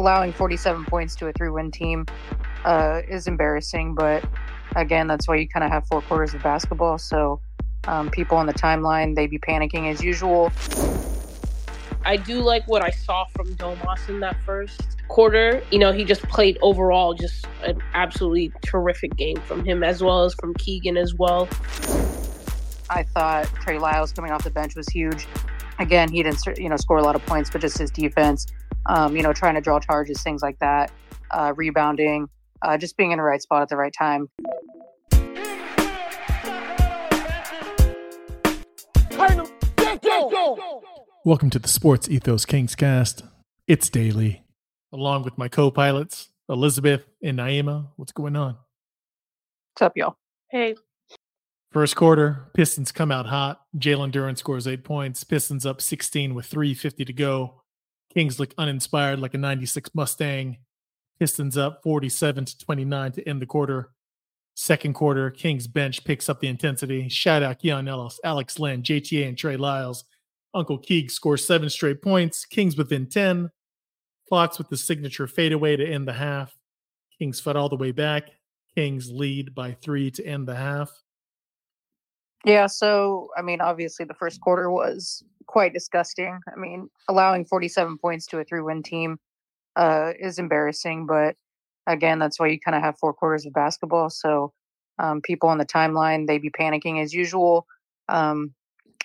allowing 47 points to a three win team uh, is embarrassing. But again, that's why you kind of have four quarters of basketball. So um, people on the timeline, they'd be panicking as usual. I do like what I saw from Domas in that first quarter. You know, he just played overall just an absolutely terrific game from him as well as from Keegan as well. I thought Trey Lyles coming off the bench was huge. Again, he didn't you know score a lot of points, but just his defense, um, you know, trying to draw charges, things like that, uh, rebounding, uh, just being in the right spot at the right time. Welcome to the Sports Ethos Kings cast. It's Daily, along with my co pilots, Elizabeth and Naema. What's going on? What's up, y'all? Hey. First quarter, Pistons come out hot. Jalen Duren scores eight points. Pistons up 16 with 3.50 to go. Kings look uninspired like a 96 Mustang. Pistons up 47 to 29 to end the quarter. Second quarter, Kings bench picks up the intensity. Shout out Keon Ellis, Alex Len, JTA, and Trey Lyles. Uncle Keeg scores seven straight points. Kings within 10. Fox with the signature fadeaway to end the half. Kings fought all the way back. Kings lead by three to end the half. Yeah, so I mean, obviously the first quarter was quite disgusting. I mean, allowing 47 points to a three-win team uh, is embarrassing, but again, that's why you kind of have four quarters of basketball. So um, people on the timeline they'd be panicking as usual, um,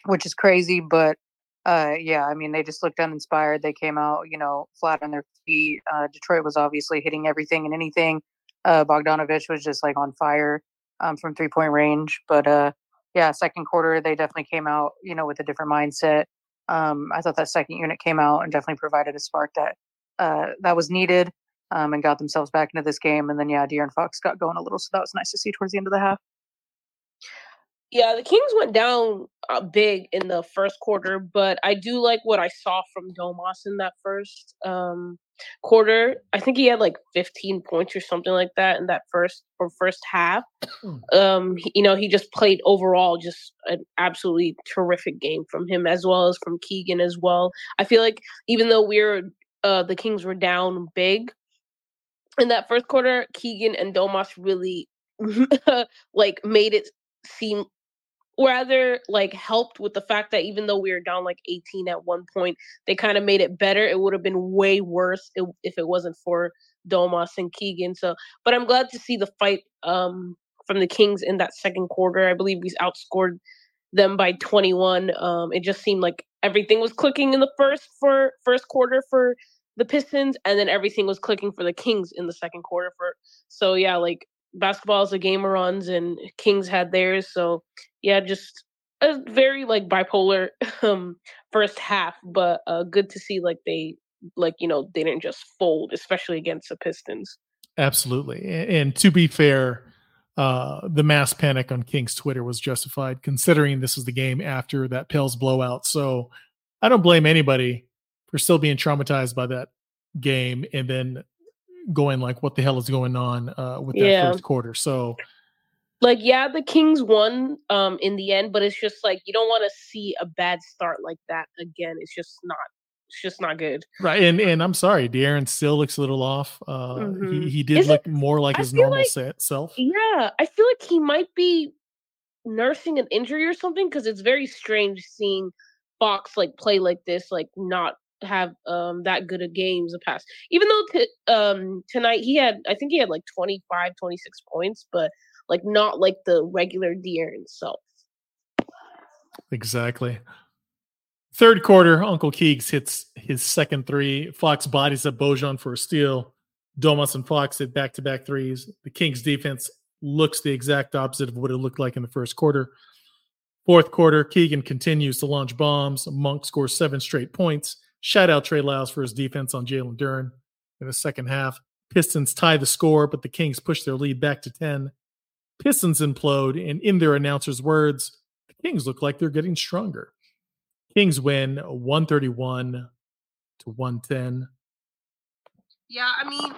which is crazy. But uh, yeah, I mean, they just looked uninspired. They came out, you know, flat on their feet. Uh, Detroit was obviously hitting everything and anything. Uh, Bogdanovic was just like on fire um, from three point range, but uh, yeah, second quarter they definitely came out, you know, with a different mindset. Um, I thought that second unit came out and definitely provided a spark that uh, that was needed um, and got themselves back into this game. And then yeah, De'Aaron Fox got going a little, so that was nice to see towards the end of the half. Yeah, the Kings went down uh, big in the first quarter, but I do like what I saw from Domas in that first um, quarter. I think he had like 15 points or something like that in that first or first half. Hmm. Um, you know, he just played overall just an absolutely terrific game from him as well as from Keegan as well. I feel like even though we're uh, the Kings were down big in that first quarter, Keegan and Domas really like made it seem rather like helped with the fact that even though we were down like 18 at one point, they kind of made it better. It would have been way worse if, it wasn't for Domas and Keegan. So, but I'm glad to see the fight um, from the Kings in that second quarter. I believe we outscored them by 21. Um, it just seemed like everything was clicking in the first for first quarter for the Pistons, and then everything was clicking for the Kings in the second quarter. For so yeah, like basketball is a game of runs, and Kings had theirs. So yeah, just a very like bipolar um first half, but uh good to see like they like you know they didn't just fold, especially against the Pistons. Absolutely, and to be fair. Uh, the mass panic on King's Twitter was justified, considering this is the game after that Pels blowout. So I don't blame anybody for still being traumatized by that game and then going like, "What the hell is going on uh, with that yeah. first quarter?" So like yeah the kings won um in the end but it's just like you don't want to see a bad start like that again it's just not it's just not good. Right and and i'm sorry De'Aaron still looks a little off uh mm-hmm. he, he did Is look it, more like I his normal like, set self. Yeah i feel like he might be nursing an injury or something because it's very strange seeing fox like play like this like not have um that good of games the past even though t- um tonight he had i think he had like 25 26 points but like not like the regular De'Aaron self. Exactly. Third quarter, Uncle Keegs hits his second three. Fox bodies up Bojan for a steal. Domas and Fox hit back to back threes. The Kings defense looks the exact opposite of what it looked like in the first quarter. Fourth quarter, Keegan continues to launch bombs. Monk scores seven straight points. Shout out Trey Lyles for his defense on Jalen Duren. In the second half, Pistons tie the score, but the Kings push their lead back to 10. Pistons implode, and in their announcer's words, the Kings look like they're getting stronger. Kings win 131 to 110. Yeah, I mean,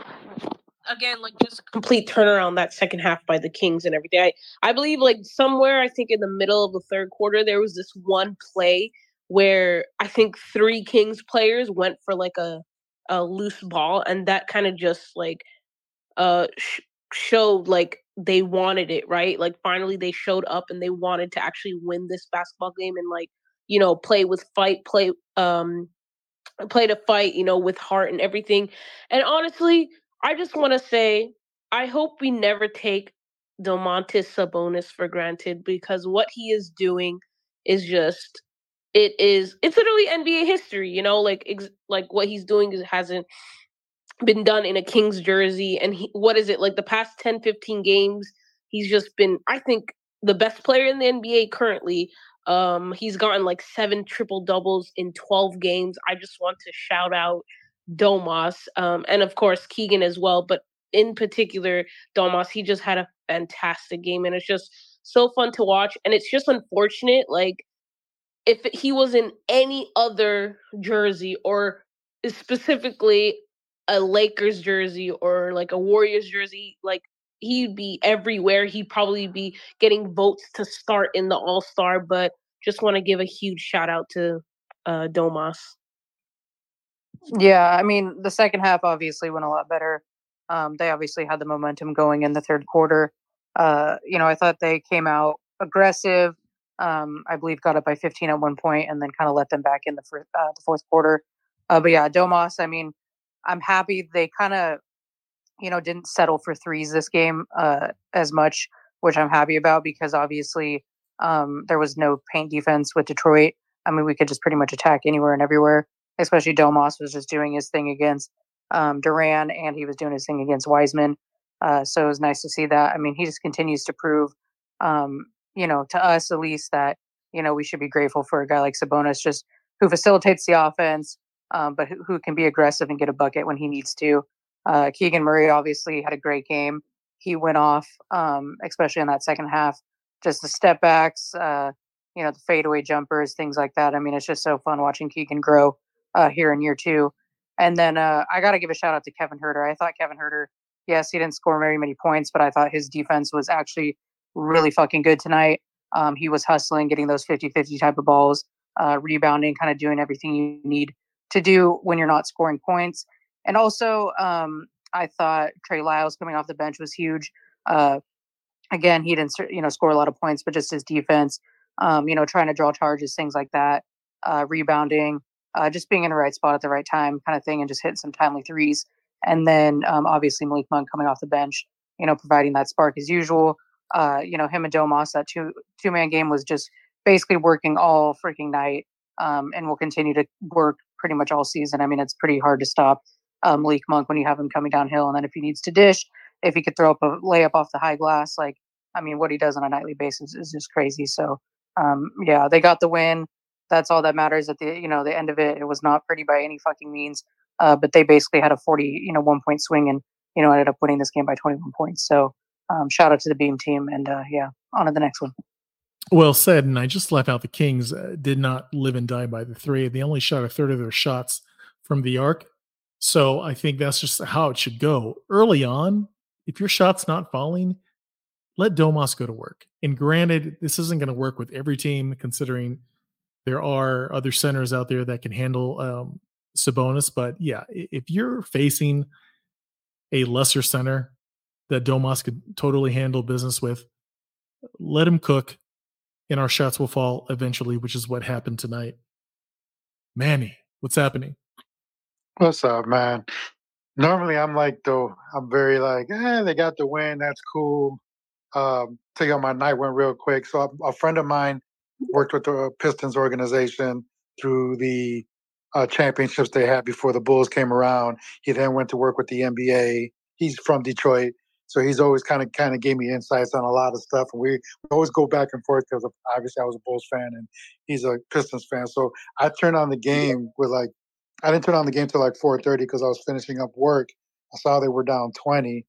again, like just a complete turnaround that second half by the Kings and everything. I, I believe like somewhere I think in the middle of the third quarter there was this one play where I think three Kings players went for like a a loose ball, and that kind of just like uh sh- showed like they wanted it, right? Like finally they showed up and they wanted to actually win this basketball game and like you know play with fight, play um play to fight, you know, with heart and everything. And honestly, I just want to say I hope we never take Domantas Sabonis for granted because what he is doing is just it is it's literally NBA history, you know, like ex- like what he's doing hasn't been done in a Kings jersey and he, what is it like the past 10 15 games he's just been I think the best player in the NBA currently. Um he's gotten like 7 triple doubles in 12 games. I just want to shout out Domas um and of course Keegan as well, but in particular Domas he just had a fantastic game and it's just so fun to watch and it's just unfortunate like if he was in any other jersey or specifically a Lakers jersey or like a Warriors jersey, like he'd be everywhere. He'd probably be getting votes to start in the All Star. But just want to give a huge shout out to uh, Domas. Yeah, I mean the second half obviously went a lot better. Um, they obviously had the momentum going in the third quarter. Uh, you know, I thought they came out aggressive. Um, I believe got up by 15 at one point and then kind of let them back in the, uh, the fourth quarter. Uh, but yeah, Domas, I mean, I'm happy they kind of, you know, didn't settle for threes this game uh, as much, which I'm happy about because obviously um, there was no paint defense with Detroit. I mean, we could just pretty much attack anywhere and everywhere. Especially Domas was just doing his thing against um, Duren, and he was doing his thing against Wiseman. Uh, so it was nice to see that. I mean, he just continues to prove, um, you know, to us at least that you know we should be grateful for a guy like Sabonis, just who facilitates the offense, um, but who, who, can be aggressive and get a bucket when he needs to. Uh, Keegan Murray obviously had a great game. He went off, um, especially in that second half. Just the step backs, uh, you know, the fadeaway jumpers, things like that. I mean, it's just so fun watching Keegan grow uh, here in year two. And then uh, I got to give a shout out to Kevin Huerter. I thought Kevin Huerter, yes, he didn't score very many points, but I thought his defense was actually really fucking good tonight. Um, he was hustling, getting those 50 50 type of balls, uh, rebounding, kind of doing everything you need to do when you're not scoring points. And also, um, I thought Trey Lyles coming off the bench was huge. Uh, again, he didn't you know score a lot of points, but just his defense, um, you know, trying to draw charges, things like that, uh, rebounding, uh, just being in the right spot at the right time, kind of thing, and just hitting some timely threes. And then um, obviously Malik Monk coming off the bench, you know, providing that spark as usual. Uh, you know, him and Domas, that two two man game was just basically working all freaking night, um, and will continue to work pretty much all season. I mean, it's pretty hard to stop um, Malik Monk when you have him coming downhill, and then if he needs to dish, if he could throw up a layup off the high glass, like I mean, what he does on a nightly basis is just crazy. So, um, yeah, they got the win. That's all that matters at the you know the end of it. It was not pretty by any fucking means, uh, but they basically had a forty you know one point swing and you know ended up winning this game by twenty one points. So, um, shout out to the Beam team, and uh, yeah, on to the next one. Well said. And I just left out the Kings uh, did not live and die by the three. They only shot a third of their shots from the arc. So I think that's just how it should go. Early on, if your shot's not falling, let Domas go to work. And granted, this isn't going to work with every team, considering there are other centers out there that can handle um, Sabonis. But yeah, if you're facing a lesser center that Domas could totally handle business with, let him cook and our shots will fall eventually, which is what happened tonight. Manny, what's happening? What's up, man? Normally, I'm like, though, I'm very like, eh, they got the win. That's cool. Um, tell you, my night went real quick. So, a friend of mine worked with the Pistons organization through the uh, championships they had before the Bulls came around. He then went to work with the NBA. He's from Detroit. So he's always kind of kind of gave me insights on a lot of stuff, and we, we always go back and forth because obviously I was a Bulls fan and he's a Pistons fan. So I turned on the game with like I didn't turn on the game till like 4:30 because I was finishing up work. I saw they were down 20.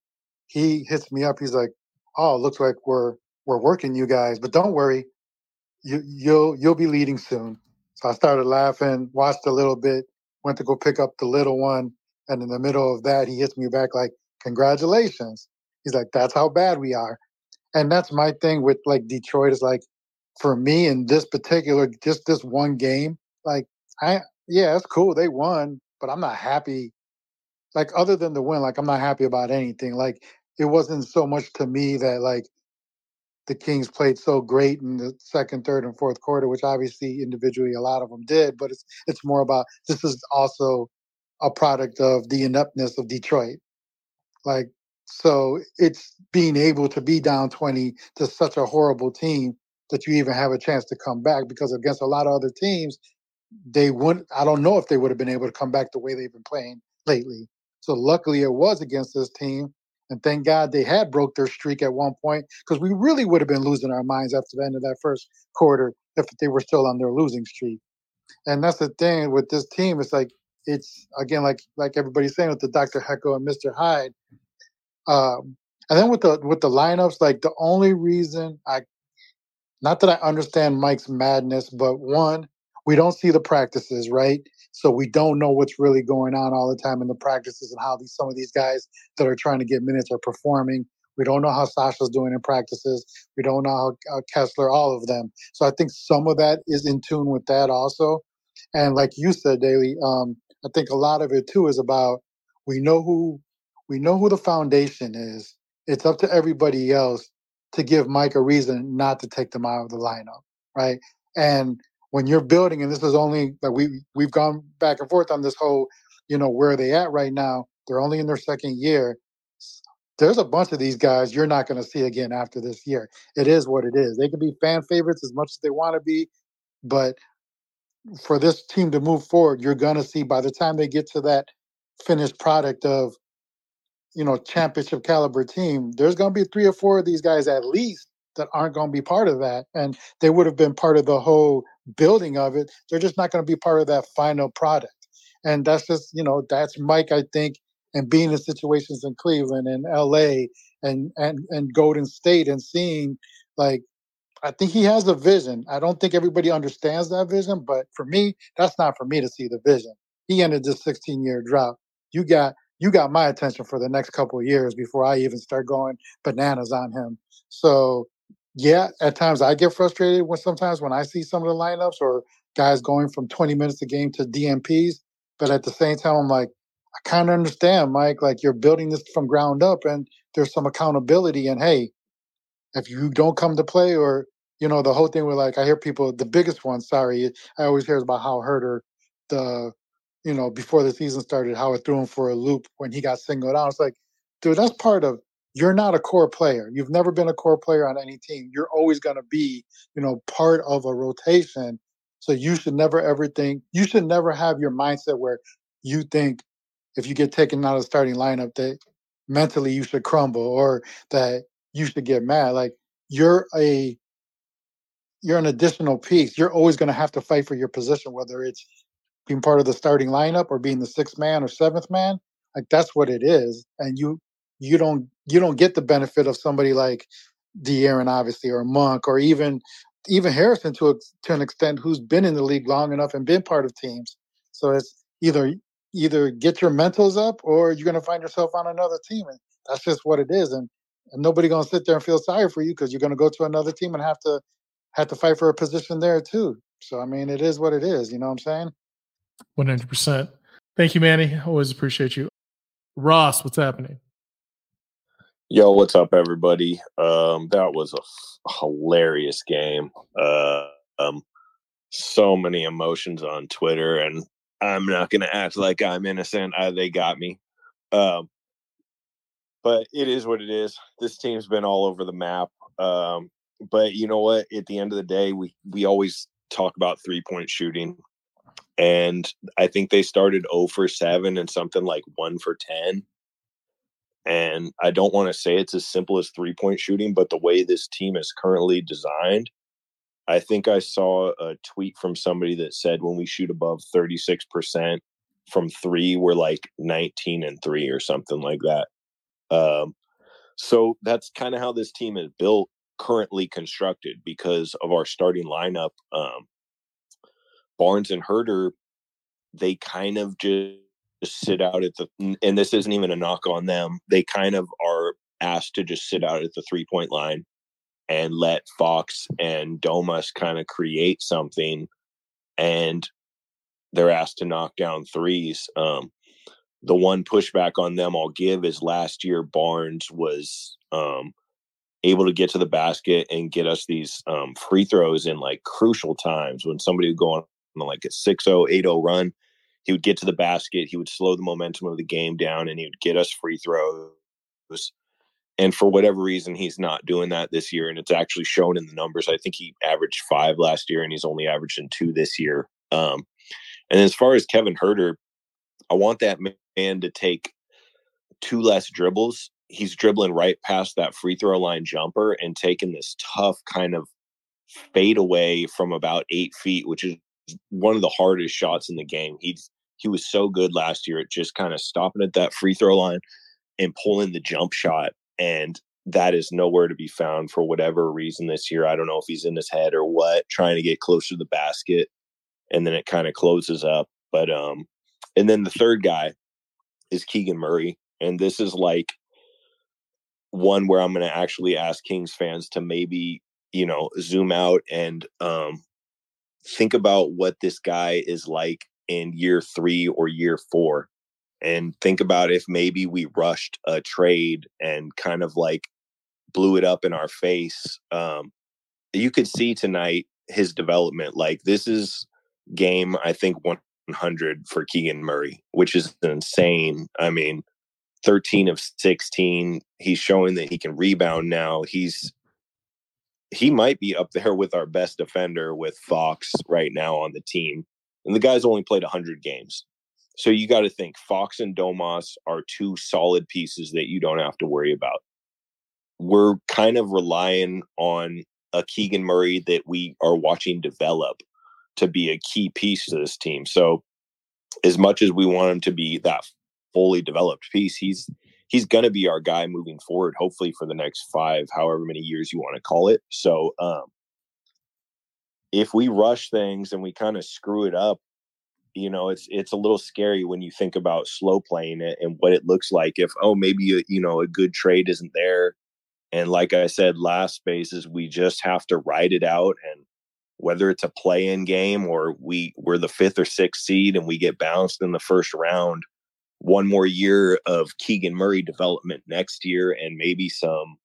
He hits me up. He's like, "Oh, it looks like we're we're working you guys, but don't worry, you you'll you'll be leading soon." So I started laughing, watched a little bit, went to go pick up the little one, and in the middle of that, he hits me back like, "Congratulations." He's like, that's how bad we are. And that's my thing with like Detroit is like, for me in this particular, just this one game, like I, yeah, it's cool. They won, but I'm not happy like other than the win, like I'm not happy about anything. Like it wasn't so much to me that like the Kings played so great in the second, third, and fourth quarter, which obviously individually a lot of them did. But it's it's more about this is also a product of the ineptness of Detroit. Like so, it's being able to be down twenty to such a horrible team that you even have a chance to come back because against a lot of other teams, they wouldn't. I don't know if they would have been able to come back the way they've been playing lately. So luckily, it was against this team and thank God they had broke their streak at one point because we really would have been losing our minds after the end of that first quarter if they were still on their losing streak. And that's the thing with this team. It's like it's again like like everybody's saying with the Dr. Hecko and Mr. Hyde. Um, and then with the with the lineups, like the only reason I not that I understand Mike's madness, but one, we don't see the practices, right? So we don't know what's really going on all the time in the practices and how these some of these guys that are trying to get minutes are performing. We don't know how Sasha's doing in practices. We don't know how Kessler, all of them. So I think some of that is in tune with that also. And like you said, Daily, um, I think a lot of it too is about we know who we know who the foundation is. It's up to everybody else to give Mike a reason not to take them out of the lineup, right? And when you're building, and this is only that we we've gone back and forth on this whole, you know, where are they at right now? They're only in their second year. There's a bunch of these guys you're not going to see again after this year. It is what it is. They can be fan favorites as much as they want to be, but for this team to move forward, you're going to see by the time they get to that finished product of, you know, championship caliber team, there's going to be three or four of these guys at least that aren't going to be part of that. And they would have been part of the whole building of it. They're just not going to be part of that final product. And that's just, you know, that's Mike, I think, and being in situations in Cleveland and LA and and and Golden State and seeing like I think he has a vision. I don't think everybody understands that vision, but for me, that's not for me to see the vision. He ended this 16 year drought. You got you got my attention for the next couple of years before I even start going bananas on him. So yeah, at times I get frustrated when sometimes when I see some of the lineups or guys going from 20 minutes a game to DNPs. But at the same time, I'm like, I kind of understand, Mike. Like you're building this from ground up, and there's some accountability. And hey, if you don't come to play, or you know, the whole thing with like I hear people, the biggest one, sorry, I always hear about how Huerter, the you know, before the season started, how it threw him for a loop when he got singled out. It's like, dude, that's part of you're not a core player. You've never been a core player on any team. You're always going to be, you know, part of a rotation. So you should never ever think, you should never have your mindset where you think if you get taken out of the starting lineup that mentally you should crumble or that you should get mad. Like you're a, you're an additional piece. You're always going to have to fight for your position, whether it's being part of the starting lineup or being the sixth man or seventh man. Like that's what it is. And you you don't you don't get the benefit of somebody like De'Aaron, obviously, or Monk, or even even Harrison to a, to an extent, who's been in the league long enough and been part of teams. So it's either either get your mentals up, or you're going to find yourself on another team, and that's just what it is. And and nobody going to sit there and feel sorry for you because you're going to go to another team and have to have to fight for a position there too. So I mean, it is what it is. You know what I'm saying? One hundred percent. Thank you, Manny. Always appreciate you. Ross, what's happening? Yo, what's up, everybody? Um, that was a f- hilarious game. Uh, um, so many emotions on Twitter, and I'm not going to act like I'm innocent. I, they got me. Um, but it is what it is. This team's been all over the map. Um, but you know what? At the end of the day, we we always talk about three point shooting, and I think they started 0 for seven and something like one for ten and I don't want to say it's as simple as three point shooting, but the way this team is currently designed, I think I saw a tweet from somebody that said when we shoot above 36% from three, we're like 19 and three or something like that. Um, so that's kind of how this team is built, currently constructed because of our starting lineup. Um, Barnes and Huerter, they kind of just sit out at the and this isn't even a knock on them they kind of are asked to just sit out at the three point line and let fox and domas kind of create something and they're asked to knock down threes um the one pushback on them I'll give is last year Barnes was um, able to get to the basket and get us these um, free throws in like crucial times when somebody would go on like a 6-0, 8-0 run. He would get to the basket. He would slow the momentum of the game down and he would get us free throws. And for whatever reason, he's not doing that this year. And it's actually shown in the numbers. I think he averaged five last year and he's only averaging two this year. Um, and as far as Kevin Huerter, I want that man to take two less dribbles. He's dribbling right past that free throw line jumper and taking this tough kind of fade away from about eight feet, which is one of the hardest shots in the game. He's he was so good last year at just kind of stopping at that free throw line and pulling the jump shot. And that is nowhere to be found for whatever reason this year. I don't know if he's in his head or what, trying to get closer to the basket. And then it kind of closes up. But um, and then the third guy is Keegan Murray. And this is like one where I'm going to actually ask Kings fans to maybe, you know, zoom out and um, think about what this guy is like in year three or year four. And think about if maybe we rushed a trade and kind of like blew it up in our face. Um, you could see tonight his development. Like this is game, I think 100 for Keegan Murray, which is insane. I mean, 13 of 16. He's showing that he can rebound now. He's he might be up there with our best defender with Fox right now on the team. And the guy's only played 100 games. So you got to think Fox and Domas are two solid pieces that you don't have to worry about. We're kind of relying on a Keegan Murray that we are watching develop to be a key piece to this team. So as much as we want him to be that fully developed piece, he's he's going to be our guy moving forward hopefully for the next 5 however many years you want to call it. So um if we rush things and we kind of screw it up, you know, it's it's a little scary when you think about slow playing it and what it looks like if oh maybe a, you know a good trade isn't there and like I said last spaces we just have to ride it out and whether it's a play-in game or we we're the fifth or sixth seed and we get bounced in the first round one more year of keegan murray development next year and maybe some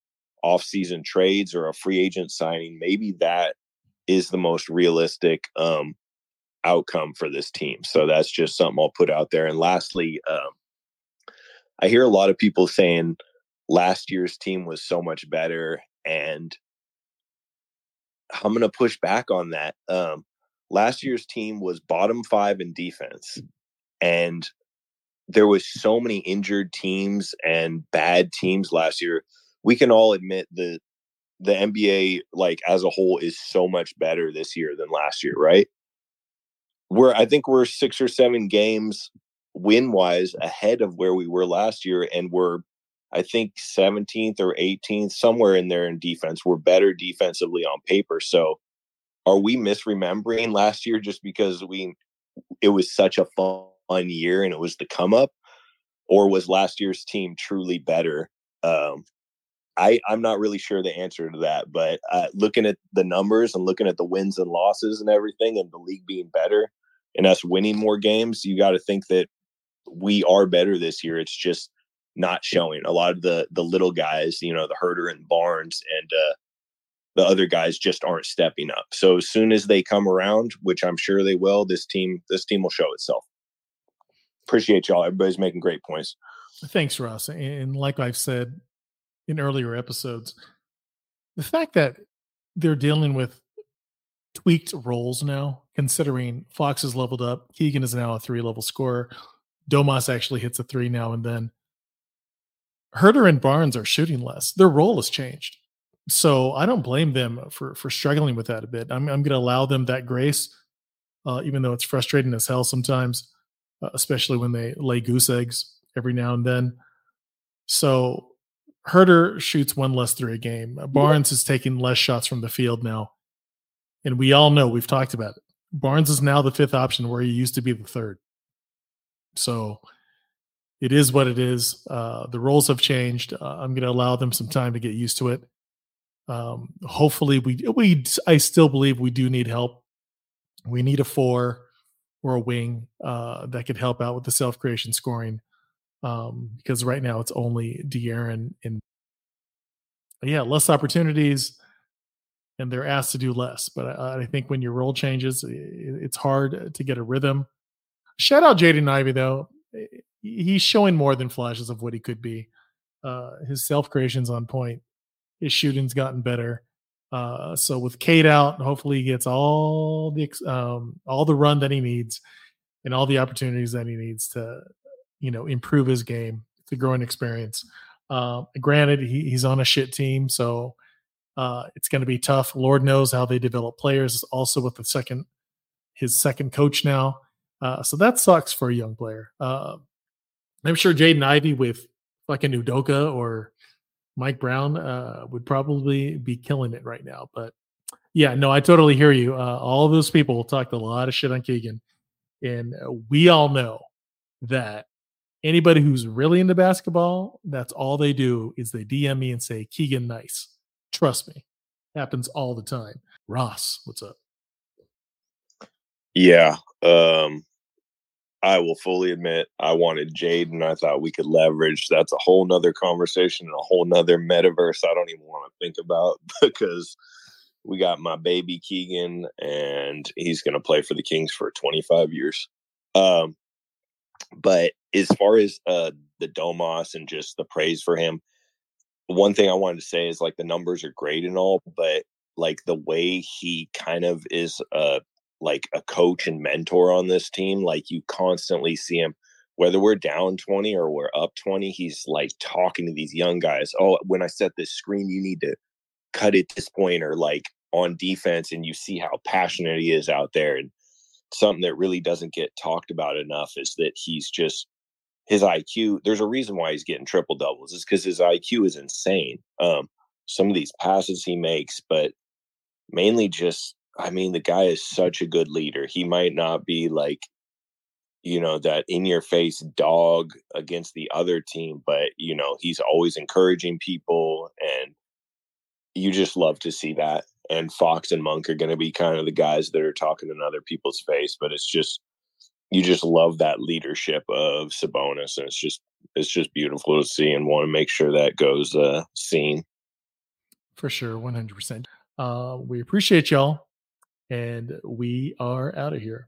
off-season trades or a free agent signing maybe that is the most realistic um, outcome for this team so that's just something i'll put out there and lastly um, i hear a lot of people saying last year's team was so much better and I'm going to push back on that. Um, last year's team was bottom five in defense, and there was so many injured teams and bad teams last year. We can all admit that the NBA, like as a whole, is so much better this year than last year, right? We're I think we're six or seven games win wise ahead of where we were last year, and we're I think 17th or 18th, somewhere in there in defense. We're better defensively on paper. So are we misremembering last year just because we it was such a fun year and it was the come up? Or was last year's team truly better? Um, I, I'm not really sure the answer to that, but uh, looking at the numbers and looking at the wins and losses and everything, and the league being better and us winning more games, you got to think that we are better this year. It's just not showing. A lot of the the little guys, you know, the Huerter and Barnes and uh, the other guys just aren't stepping up. So as soon as they come around, which I'm sure they will, this team this team will show itself. Appreciate y'all. Everybody's making great points. Thanks, Ross. And like I've said in earlier episodes, the fact that they're dealing with tweaked roles now, considering Fox has leveled up, Keegan is now a three level scorer. Domas actually hits a three now and then. Huerter and Barnes are shooting less. Their role has changed. So I don't blame them for for struggling with that a bit. I'm I'm going to allow them that grace, uh, even though it's frustrating as hell sometimes, especially when they lay goose eggs every now and then. So Huerter shoots one less three a game. Barnes yeah. is taking less shots from the field now, and we all know we've talked about it. Barnes is now the fifth option where he used to be the third. So it is what it is. Uh, the roles have changed. Uh, I'm going to allow them some time to get used to it. Um, hopefully, we we I still believe we do need help. We need a four or a wing uh, that could help out with the self creation scoring. um, because right now it's only De'Aaron and yeah, less opportunities, and they're asked to do less. But I, I think when your role changes, it's hard to get a rhythm. Shout out Jaden Ivey though; he's showing more than flashes of what he could be. Uh, his self creation's on point. His shooting's gotten better. Uh, so with Cade out, hopefully he gets all the um, all the run that he needs and all the opportunities that he needs to, you know, improve his game. It's a growing experience. Uh, granted, he, he's on a shit team, so uh, it's going to be tough. Lord knows how they develop players. Also with the second, his second coach now, uh, so that sucks for a young player. Uh, I'm sure Jaden Ivey with fucking Udoka or Mike Brown uh, would probably be killing it right now. But yeah, no, I totally hear you. Uh, all those people talked a lot of shit on Keegan, and we all know that anybody who's really into basketball, that's all they do is they DM me and say, Keegan, nice. Trust me, happens all the time. Ross, what's up? Yeah. Um, I will fully admit I wanted Jaden I thought we could leverage. That's a whole nother conversation and a whole nother metaverse I don't even want to think about because we got my baby Keegan and he's going to play for the Kings for 25 years. Um, but as far as uh, the Domas and just the praise for him, one thing I wanted to say is like the numbers are great and all, but like the way he kind of is uh like a coach and mentor on this team. Like you constantly see him, whether we're down 20 or we're up 20, he's like talking to these young guys. Oh, when I set this screen, you need to cut it this point or like on defense. And you see how passionate he is out there. And something that really doesn't get talked about enough is that he's just his IQ. There's a reason why he's getting triple doubles, is because his IQ is insane. Um, some of these passes he makes, but mainly just I mean, the guy is such a good leader. He might not be like, you know, that in your face dog against the other team, but, you know, he's always encouraging people. And you just love to see that. And Fox and Monk are going to be kind of the guys that are talking in other people's face, but it's just, you just love that leadership of Sabonis. And it's just, it's just beautiful to see and want to make sure that goes uh, seen. For sure. 100%. Uh, we appreciate y'all and we are out of here.